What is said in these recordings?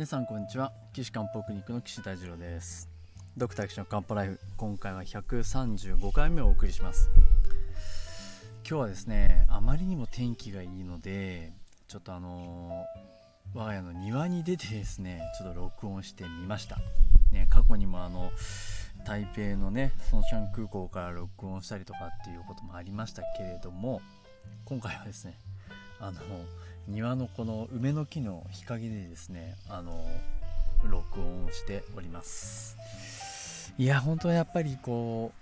皆さんこんにちは。岸漢方クリニックの岸大二郎です。ドクター岸の漢方ライフ。今回は135回目をお送りします。今日はですねあまりにも天気がいいのでちょっとあのー、我が家の庭に出てですねちょっと録音してみました。ね過去にもあの台北のねソンシャン空港から録音したりとかっていうこともありましたけれども今回はですねあの庭のこの梅の木の日陰でですねあの録音をしております。いや本当はやっぱりこう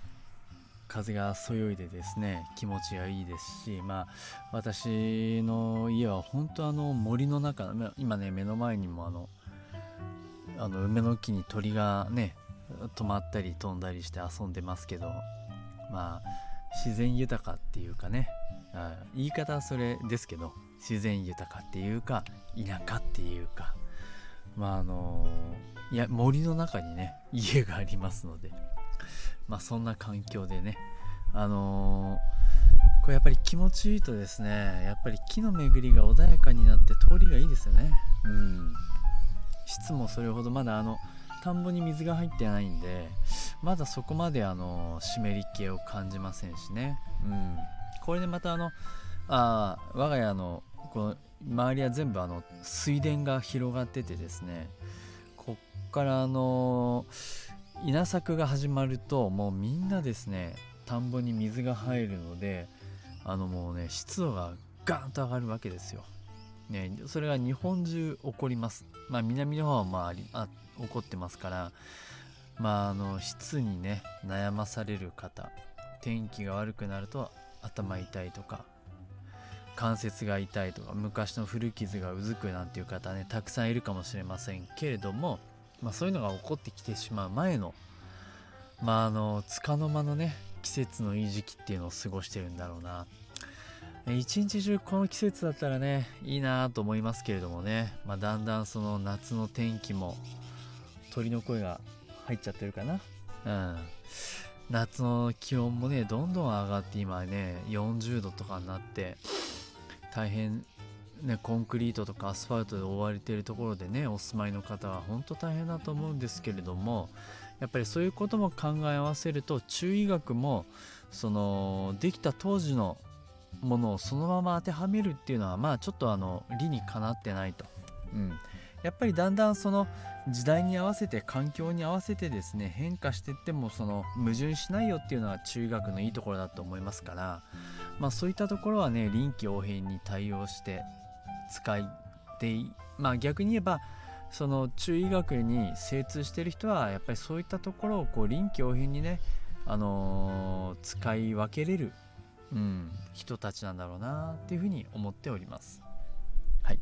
風がそよいでですね気持ちがいいですしまあ私の家は本当あの森の中今ね目の前にもあのあの梅の木に鳥がね止まったり飛んだりして遊んでますけどまあ自然豊かっていうかね言い方はそれですけど自然豊かっていうか田舎っていうか。まああのいや森の中にね家がありますので。まあそんな環境でね。あの、これやっぱり気持ちいいとですねやっぱり木の巡りが穏やかになって通りがいいですよね。うん。質もそれほどまだあの田んぼに水が入ってないんでまだそこまであの湿り気を感じませんしね。うん。これでまたあのああ我が家のこの周りは全部あの水田が広がっててですねこっからあの稲作が始まるともうみんなですね田んぼに水が入るのであのもうね湿度がガーンと上がるわけですよ。ね、それが日本中起こります。まあ南の方はまああ起こってますからまああの湿にね悩まされる方天気が悪くなると頭痛いとか関節が痛いとか昔の古傷がうずくなんていう方ねたくさんいるかもしれませんけれども、まあ、そういうのが起こってきてしまう前のまああの束の間のね季節のいい時期っていうのを過ごしてるんだろうな。一日中この季節だったらねいいなと思いますけれどもね、まあ、だんだんその夏の天気も鳥の声が入っちゃってるかな。うん。夏の気温もねどんどん上がって今ね40度とかになって大変ね、コンクリートとかアスファルトで覆われているところでねお住まいの方は本当大変だと思うんですけれどもやっぱりそういうことも考え合わせると中医学もそのできた当時のものをそのまま当てはめるっていうのはまあちょっとあの理にかなってないと、うん、やっぱりだんだんその時代に合わせて環境に合わせてですね変化していってもその矛盾しないよっていうのは中医学のいいところだと思いますから、まあ、そういったところはね臨機応変に対応して使いでまあ逆に言えばその中医学に精通してる人はやっぱりそういったところをこう臨機応変にね、あのー、使い分けれる、うん、人たちなんだろうなっていうふうに思っております。はい、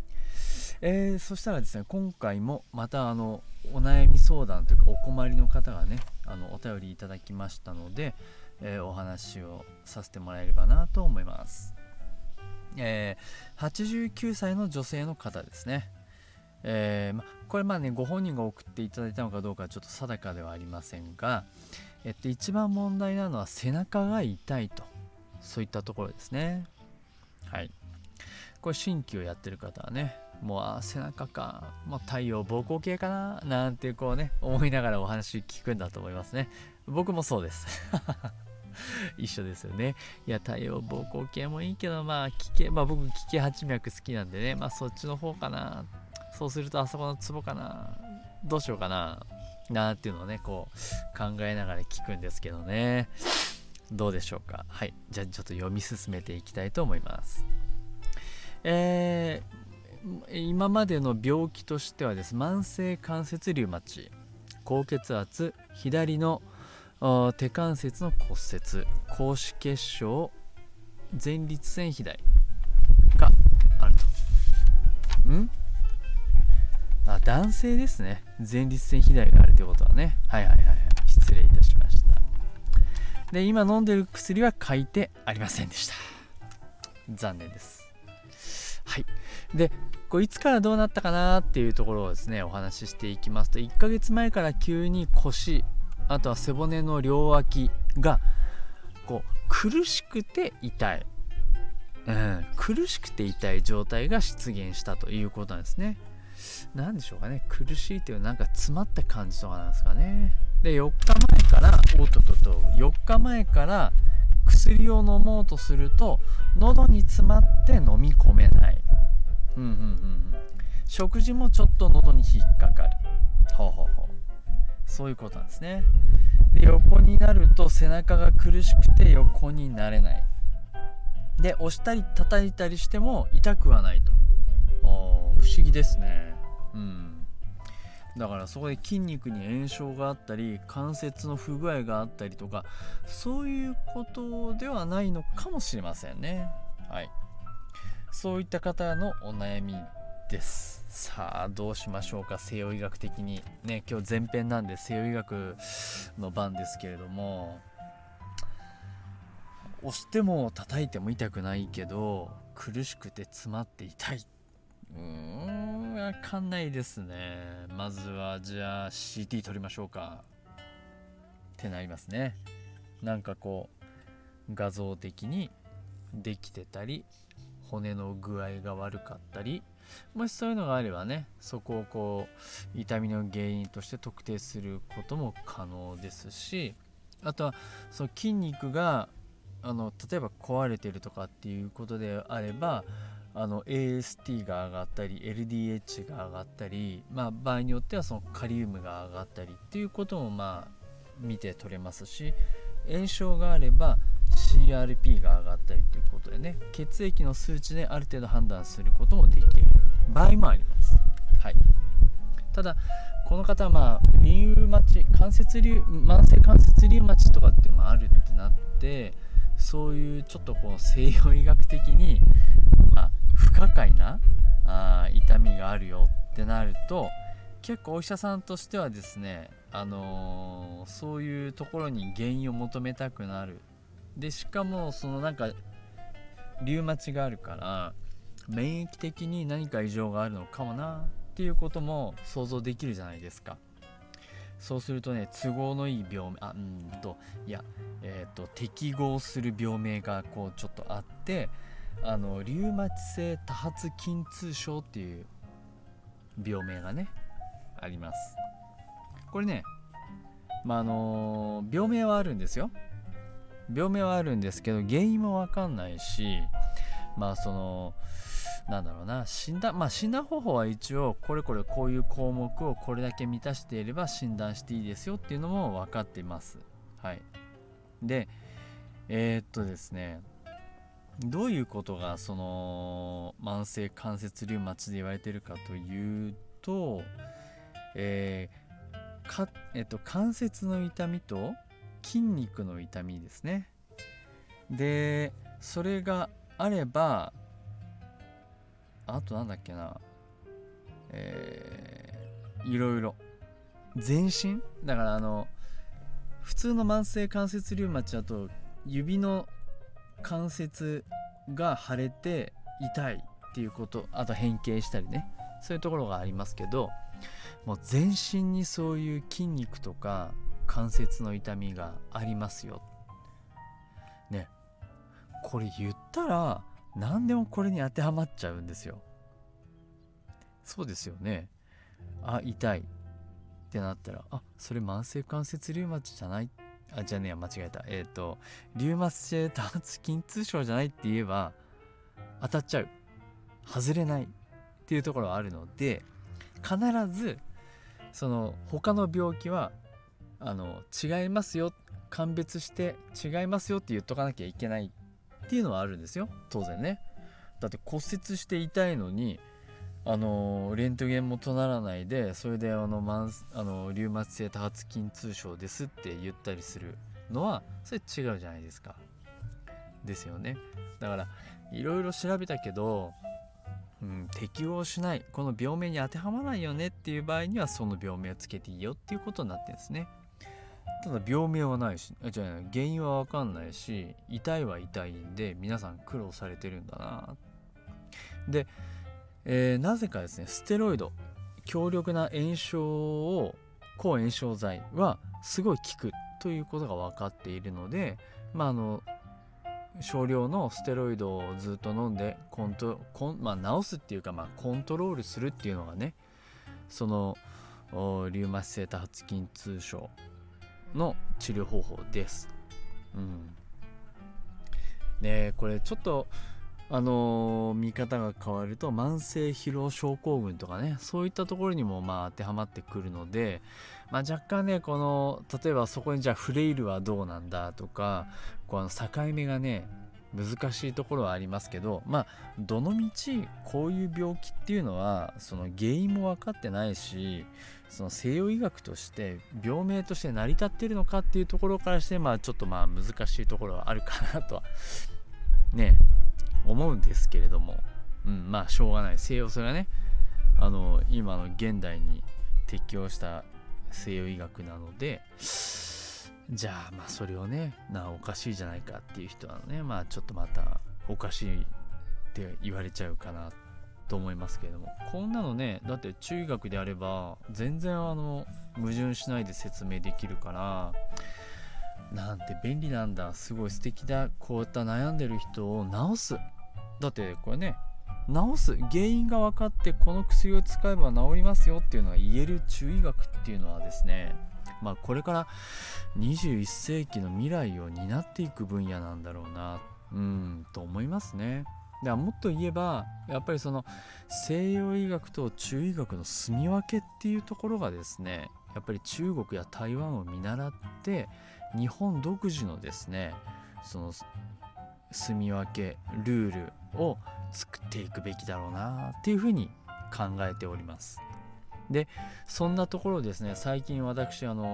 えー、そしたらですね今回もまたあのお悩み相談というかお困りの方がねあのお便りいただきましたので、えー、お話をさせてもらえればなと思います。えー、89歳の女性の方ですね。えー、ま、これまあねご本人が送っていただいたのかどうかちょっと定かではありませんが、えっと、一番問題なのは背中が痛いとそういったところですねはいこれ新規をやってる方はねもう背中か、もう太陽膀胱系かな？なんてこうね思いながらお話聞くんだと思いますね僕もそうです 一緒ですよね。いや、太陽膀胱系もいいけど、まあ、気系、まあ僕、気系八脈好きなんでね、まあそっちの方かな。そうするとあそこのツボかな。どうしようかな。なっていうのをね、こう考えながら聞くんですけどね。どうでしょうか。はい。じゃあちょっと読み進めていきたいと思います。え、今までの病気としてはです。慢性関節リウマチ。高血圧。左の手関節の骨折。高脂血症。前立腺肥大。があると。ん？あ男性ですね。前立腺肥大があるということはね。はいはいはいはい。失礼いたしました。で今飲んでる薬は書いてありませんでした。残念です。はい。でこういつからどうなったかなっていうところをですねお話ししていきますと1ヶ月前から急に腰あとは背骨の両脇がこう苦しくて痛い、うん、苦しくて痛い状態が出現したということなんですね。何でしょうかね。苦しいっていうなんか詰まった感じとかなんですかね。で4日前からおっとっとっと4日前から薬を飲もうとすると喉に詰まって飲み込めない。うんうんうんうん。食事もちょっと喉に引っかかる。ほうほうほう。そういうことなんですね。で横になると背中が苦しくて横になれない。で押したり叩いたりしても痛くはないと。不思議ですね。うん。だからそこで筋肉に炎症があったり関節の不具合があったりとかそういうことではないのかもしれませんね。はいそういった方のお悩みです。さあどうしましょうか。西洋医学的に。ね今日前編なんで西洋医学の番ですけれども。押しても叩いても痛くないけど苦しくて詰まって痛い。うーんわかんないですね。まずはじゃあ CT 取りましょうか。ってなりますね。なんかこう画像的にできてたり骨の具合が悪かったりもしそういうのがあればねそこをこう痛みの原因として特定することも可能ですしあとはその筋肉があの例えば壊れてるとかっていうことであればあの AST が上がったり LDH が上がったり、まあ、場合によってはそのカリウムが上がったりっていうこともまあ見て取れますし炎症があれば CRP が上がったりということでね血液の数値である程度判断することもできる場合もあります。はい、ただこの方はまあリウマチ関節リ慢性関節リウマチとかってもあるってなってそういうちょっとこう西洋医学的に、まあ、不可解なあ痛みがあるよってなると結構お医者さんとしてはですね、あのー、そういうところに原因を求めたくなるでしかもそのなんかリウマチがあるから免疫的に何か異常があるのかもなっていうことも想像できるじゃないですか。そうするとね都合のいい病名あうんといやえっ、ー、と適合する病名がこうちょっとあってあのリウマチ性多発筋痛症っていう病名がねあります。これねまああの病名はあるんですよ。病名はあるんですけど原因も分かんないしまあそのなんだろうな診断まあ診断方法は一応これこれこういう項目をこれだけ満たしていれば診断していいですよっていうのも分かっています。はい。でえー、っとですねどういうことがその慢性関節リウマチで言われてるかというと、えー、かえっと、関節の痛みと筋肉の痛みですね。でそれがあればあとなんだっけなえー、いろいろ。全身？だからあの普通の慢性関節リウマチだと指の関節が腫れて痛いっていうことあと変形したりね。そういうところがありますけどもう全身にそういう筋肉とか関節の痛みがありますよ。ね。これ言ったら何でもこれに当てはまっちゃうんですよ。そうですよね。あ痛い。ってなったらあそれ慢性関節リウマチじゃない？あじゃねえ間違えた。えっ、ー、とリウマチ性多発筋痛症じゃないって言えば当たっちゃう。外れない。っていうところはあるので必ずその他の病気はあの違いますよ。鑑別して違いますよって言っとかなきゃいけないっていうのはあるんですよ。当然ね。だって骨折して痛いのにあのレントゲンもとならないでそれであのマンあのリウマチ性多発筋痛症ですって言ったりするのはそれ違うじゃないですか。ですよね。だからいろいろ調べたけど、うん、適応しないこの病名に当てはまらないよねっていう場合にはその病名をつけていいよっていうことになってるんですね。ただ病名はないしあじゃあ原因は分かんないし痛いは痛いんで皆さん苦労されてるんだな。でえー、なぜかですねステロイド強力な炎症を抗炎症剤はすごい効くということが分かっているので、まあ、あの少量のステロイドをずっと飲んでコントコン、まあ、治すっていうか、まあ、コントロールするっていうのがねそのリウマチ性多発筋痛症の治療方法です。うん、でこれちょっとあのー、見方が変わると慢性疲労症候群とかねそういったところにもまあ当てはまってくるので、まあ、若干ねこの例えばそこにじゃあフレイルはどうなんだとかこの境目がね難しいところはありますけどまあどのみちこういう病気っていうのはその原因も分かってないしその西洋医学として病名として成り立ってるのかっていうところからしてまあちょっとまあ難しいところはあるかなとはね思うんですけれども、うん、まあしょうがない。西洋それはねあの今の現代に適応した西洋医学なのでじゃあまあそれをねなおかしいじゃないかっていう人はねまあちょっとまたおかしいって言われちゃうかなと思いますけれども。こんなのねだって中学であれば全然あの矛盾しないで説明できるからなんて便利なんだすごい素敵だこういった悩んでる人を治す。だってこれね治す原因が分かってこの薬を使えば治りますよっていうのが言える中医学っていうのはですねまあこれから21世紀の未来を担っていく分野なんだろうなうんと思いますね。だもっと言えばやっぱりその西洋医学と中医学の住み分けっていうところがですねやっぱり中国や台湾を見習って日本独自のですねその住み分けルールを作っていくべきだろうなっていうふうに考えております。でそんなところですね最近私あの